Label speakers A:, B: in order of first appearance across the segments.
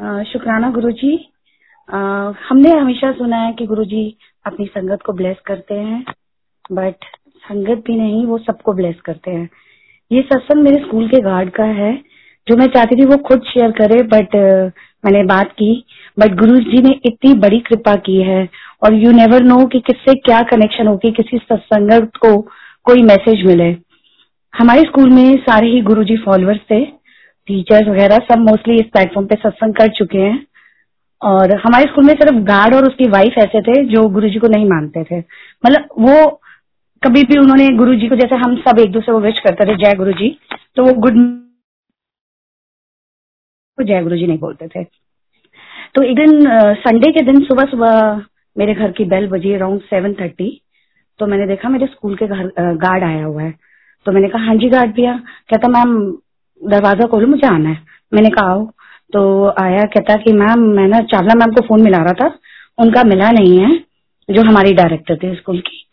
A: शुक्राना गुरुजी। अ, हमने हमेशा सुना है कि गुरु जी अपनी संगत को ब्लेस करते हैं बट संगत भी नहीं वो सबको ब्लेस करते हैं। ये सत्संग मेरे स्कूल के गार्ड का है जो मैं चाहती थी वो खुद शेयर करे बट मैंने बात की। बट गुरु जी ने इतनी बड़ी कृपा की है और यू नेवर नो कि किससे क्या कनेक्शन होगी किसी सत्संगत को कोई मैसेज मिले। हमारे स्कूल में सारे ही गुरुजी फॉलोअर्स थे। टीचर्स वगैरह सब मोस्टली इस प्लेटफॉर्म पे सत्संग कर चुके हैं। और हमारे स्कूल में सिर्फ़ गार्ड और उसकी वाइफ ऐसे थे जो गुरुजी को नहीं मानते थे। मतलब वो कभी भी उन्होंने गुरुजी को, जैसे हम सब एक दूसरे को विश करते थे, जय गुरु जी तो वो गुड जय गुरु जी नहीं बोलते थे। तो एक दिन संडे के दिन सुबह सुबह मेरे घर की बेल बजी अराउंड सेवन थर्टी तो मैंने देखा मेरे स्कूल के घर गार्ड आया हुआ है। तो मैंने कहा हाँ जी गार्ड भैया। कहता मैम दरवाज़ा खोलो, मुझे आना है। मैंने कहा, आओ। तो आया, कहता कि, मैम, मैं ना चावला मैम को फ़ोन मिला रहा था। उनका मिला नहीं है, जो हमारी डायरेक्टर थे स्कूल की।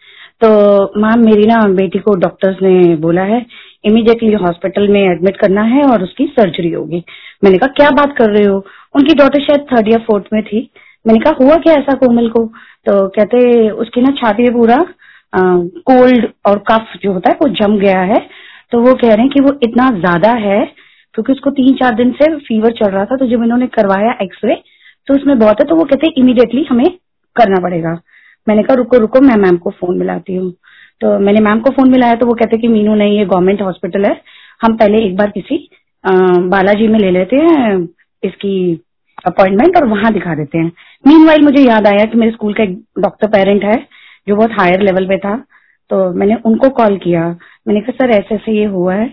A: तो मैम, मेरी ना बेटी को डॉक्टर्स ने बोला है इमीडिएटली हॉस्पिटल में एडमिट करना है और उसकी सर्जरी होगी। मैंने कहा, क्या बात कर रहे हो? उनकी डॉटर शायद थर्ड या फोर्थ में थी। मैंने कहा, हुआ क्या ऐसा कोमल को? तो कहते, उसकी ना छाती पूरा कोल्ड और कफ जो होता है, वो जम गया है। तो वो कह रहे हैं कि वो इतना ज़्यादा है, क्योंकि उसको तीन चार दिन से फीवर चल रहा था तो जब इन्होंने करवाया एक्सरे तो उसमें बहुत है तो वो कहते हैं इमीडिएटली हमें करना पड़ेगा। मैंने कहा, रुको रुको, मैं मैम को फ़ोन मिलाती हूँ। तो मैंने मैम को फ़ोन मिलाया तो वो कहते कि, मीनू नहीं, ये गवर्नमेंट हॉस्पिटल है। हम पहले एक बार किसी बालाजी में ले लेते हैं इसकी अपॉइंटमेंट और वहाँ दिखा देते हैं। मीन मुझे याद आया कि मेरे स्कूल का एक डॉक्टर पेरेंट है, जो बहुत हायर लेवल पे था। तो मैंने उनको कॉल किया। मैंने कहा, सर, ऐसे ऐसे ये हुआ है।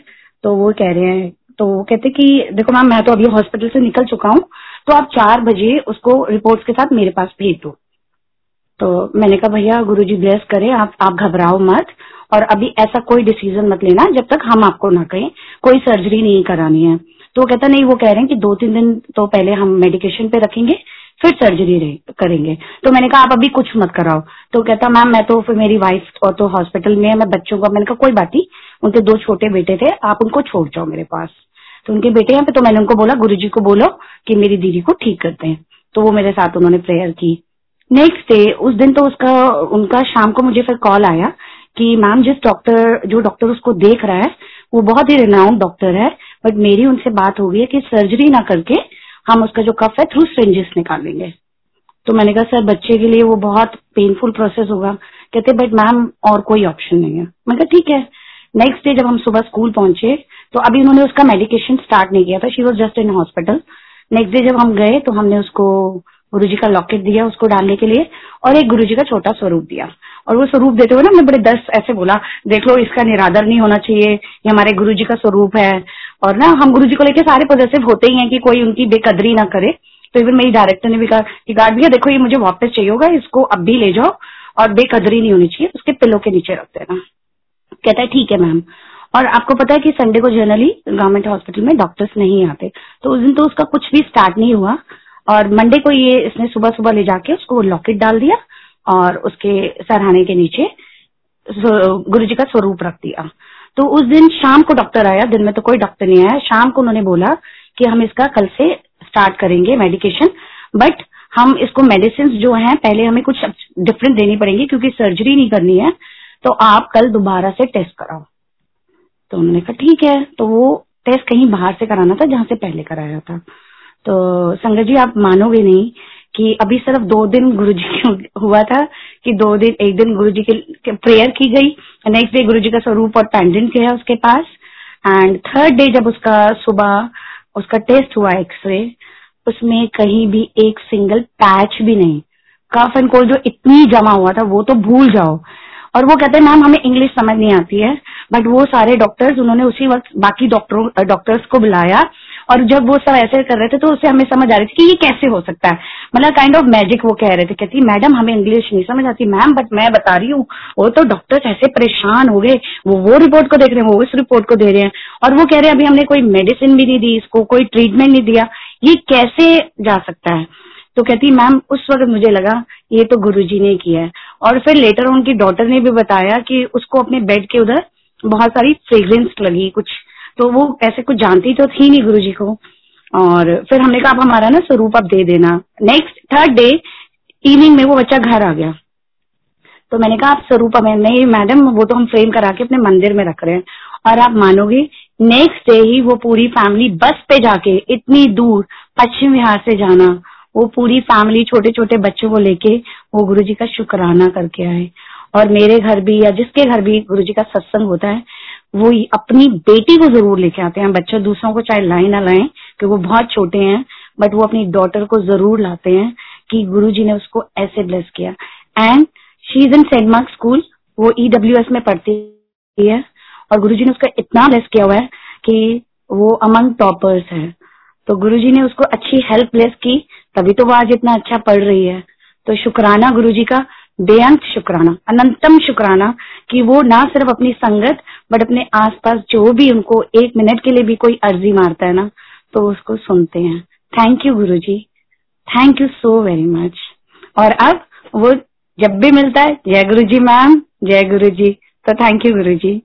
A: तो वो कह रहे हैं तो वो कहते कि, देखो मैम, मैं तो अभी हॉस्पिटल से निकल चुका हूँ तो आप चार बजे उसको रिपोर्ट्स के साथ मेरे पास भेज। दो तो मैंने कहा, भैया गुरु जी ब्लेस करे, आप आप घबराओ मत और अभी ऐसा कोई डिसीज़न मत लेना जब तक हम आपको ना कहें, कोई सर्जरी नहीं करानी है। तो वो कहता, नहीं, वो कह रहे हैं कि दो, तीन दिन तो पहले हम मेडिकेशन पे रखेंगे फिर सर्जरी करेंगे। तो मैंने कहा, आप अभी कुछ मत कराओ। तो कहता, मैम, मैं तो फिर मेरी वाइफ और तो हॉस्पिटल में है मैं बच्चों को, मैंने कहा, कोई बात नहीं, उनके दो छोटे बेटे थे, आप उनको छोड़ जाओ मेरे पास। तो उनके बेटे पे तो मैंने उनको बोला गुरु को बोलो कि मेरी दीदी को ठीक करते हैं तो वो मेरे साथ उन्होंने प्रेयर की। नेक्स्ट डे उस दिन तो उसका, उनका शाम को मुझे फिर कॉल आया कि, मैम, जिस डॉक्टर जो डॉक्टर उसको देख रहा है, वो बहुत ही रिनाउंड डॉक्टर है बट मेरी उनसे बात हो गई है कि सर्जरी ना करके हम उसका जो कफ है थ्रू स्ट्रेंजेस निकालेंगे तो मैंने कहा, सर, बच्चे के लिए वो बहुत पेनफुल प्रोसेस होगा। कहते बट मैम, और कोई ऑप्शन नहीं है। मैं कहा, ठीक है। नेक्स्ट डे जब हम सुबह स्कूल पहुँचे तो अभी उन्होंने उसका मेडिकेशन स्टार्ट नहीं किया था। She was just in hospital next day जब हम गए तो हमने उसको गुरु जी का लॉकेट दिया उसको डालने के लिए और एक गुरु जी का छोटा स्वरूप दिया। और वो स्वरूप देते हुए ना हमने बड़े दस ऐसे बोला, देख लो, इसका निरादर नहीं होना चाहिए, ये हमारे गुरु जी का स्वरूप है। और ना हम गुरु जी को लेकर सारे पॉजिटिव होते ही हैं कि कोई उनकी बेकदरी ना करे। तो इवन मेरी डायरेक्टर ने भी कहा कि, गार्ड भैया, देखो, ये मुझे वापस चाहिए होगा, इसको अब भी ले जाओ और बेकदरी नहीं होनी चाहिए, उसके पिलो के नीचे रख देना। कहता है, ठीक है, मैम। और आपको पता है कि संडे को जनरली गवर्नमेंट हॉस्पिटल में डॉक्टर्स नहीं आते। तो उस दिन तो उसका कुछ भी स्टार्ट नहीं हुआ। और मंडे को ये इसने सुबह सुबह ले जाके उसको लॉकेट डाल दिया और उसके सरहाने के नीचे गुरु जी का स्वरूप रख दिया। तो उस दिन शाम को डॉक्टर आया, दिन में तो कोई डॉक्टर नहीं आया। शाम को उन्होंने बोला कि हम इसका कल से स्टार्ट करेंगे मेडिकेशन बट हम इसको मेडिसिन जो है, पहले हमें कुछ डिफरेंट देनी पड़ेगी क्योंकि सर्जरी नहीं करनी है तो आप कल दोबारा से टेस्ट कराओ। तो उन्होंने कहा, ठीक है। तो वो टेस्ट कहीं बाहर से कराना था, जहाँ से पहले कराया था। तो संगत जी, आप मानोगे नहीं कि अभी सिर्फ़ दो दिन गुरु जी हुआ था कि दो दिन, एक दिन गुरु जी के प्रेयर की गई नेक्स्ट डे गुरु जी का स्वरूप और पेंडेंट है उसके पास एंड थर्ड डे जब उसका सुबह, उसका टेस्ट हुआ एक्सरे उसमें कहीं भी एक सिंगल पैच भी नहीं। कफ एंड कोल्ड जो इतनी जमा हुआ था, वो तो भूल जाओ। और वो कहते हैं, मैम, हमें इंग्लिश समझ नहीं आती है। बट वो सारे डॉक्टर्स उन्होंने उसी वक्त बाकी डॉक्टरों डॉक्टर्स को बुलाया और जब वो सब ऐसे कर रहे थे तो उससे हमें समझ आ रही थी कि ये कैसे हो सकता है। मतलब काइंड ऑफ़ मैजिक वो कह रहे थे, कहती, मैडम, हमें इंग्लिश नहीं समझ आती मैम बट मैं बता रही हूँ, वो तो डॉक्टर्स ऐसे परेशान हो गए, वो वो रिपोर्ट को देख रहे हैं, वो इस रिपोर्ट को दे रहे हैं, और वो कह रहे हैं, अभी हमने कोई मेडिसिन भी नहीं दी, इसको कोई ट्रीटमेंट नहीं दिया, ये कैसे जा सकता है? तो कहती मैम उस वक्त मुझे लगा, ये तो गुरुजी ने किया है। और फिर लेटर उनकी डॉटर ने भी बताया कि उसको अपने बेड के उधर बहुत सारी फ्रेग्रेंस लगी, कुछ तो वो ऐसे कुछ जानती तो थी नहीं गुरु जी को। और फिर हमने कहा, आप हमारा ना स्वरूप अब दे देना। नेक्स्ट थर्ड डे इवनिंग में वो बच्चा घर आ गया। तो मैंने कहा, आप स्वरूप हमें नहीं मैडम वो तो हम फ्रेम करा के अपने मंदिर में रख रहे हैं। और आप मानोगे नेक्स्ट डे ही वो पूरी फैमिली बस पे जाके, इतनी दूर, पश्चिम बिहार से जाना, वो पूरी फैमिली छोटे छोटे बच्चों को लेके, वो गुरु जी का शुक्राना करके आए। और मेरे घर भी या जिसके घर भी गुरु जी का सत्संग होता है वो अपनी बेटी को ज़रूर लेके आते हैं। बच्चे, दूसरों को चाहे लाए ना लाए, क्योंकि वो बहुत छोटे हैं बट वो अपनी डॉटर को ज़रूर लाते हैं कि गुरु जी ने उसको ऐसे ब्लेस किया। And she is in Saint Mark school वो ईडब्ल्यू e में पढ़ती है, और गुरु जी ने उसका इतना ब्लेस किया हुआ है कि वो अमंग टॉपर्स है। तो गुरु जी ने उसको अच्छी हेल्प ब्लेस की, तभी तो वो आज इतना अच्छा पढ़ रही है। तो शुक्राना गुरु जी का बेअंत शुक्राना, अनंतम शुक्राना, कि वो ना सिर्फ़ अपनी संगत, बट अपने आसपास जो भी उनको एक मिनट के लिए भी कोई अर्जी मारता है ना तो उसको सुनते हैं। Thank you guru ji thank you so very much और अब वो जब भी मिलता है, जय गुरु जी मैम, जय गुरु जी तो थैंक यू गुरु जी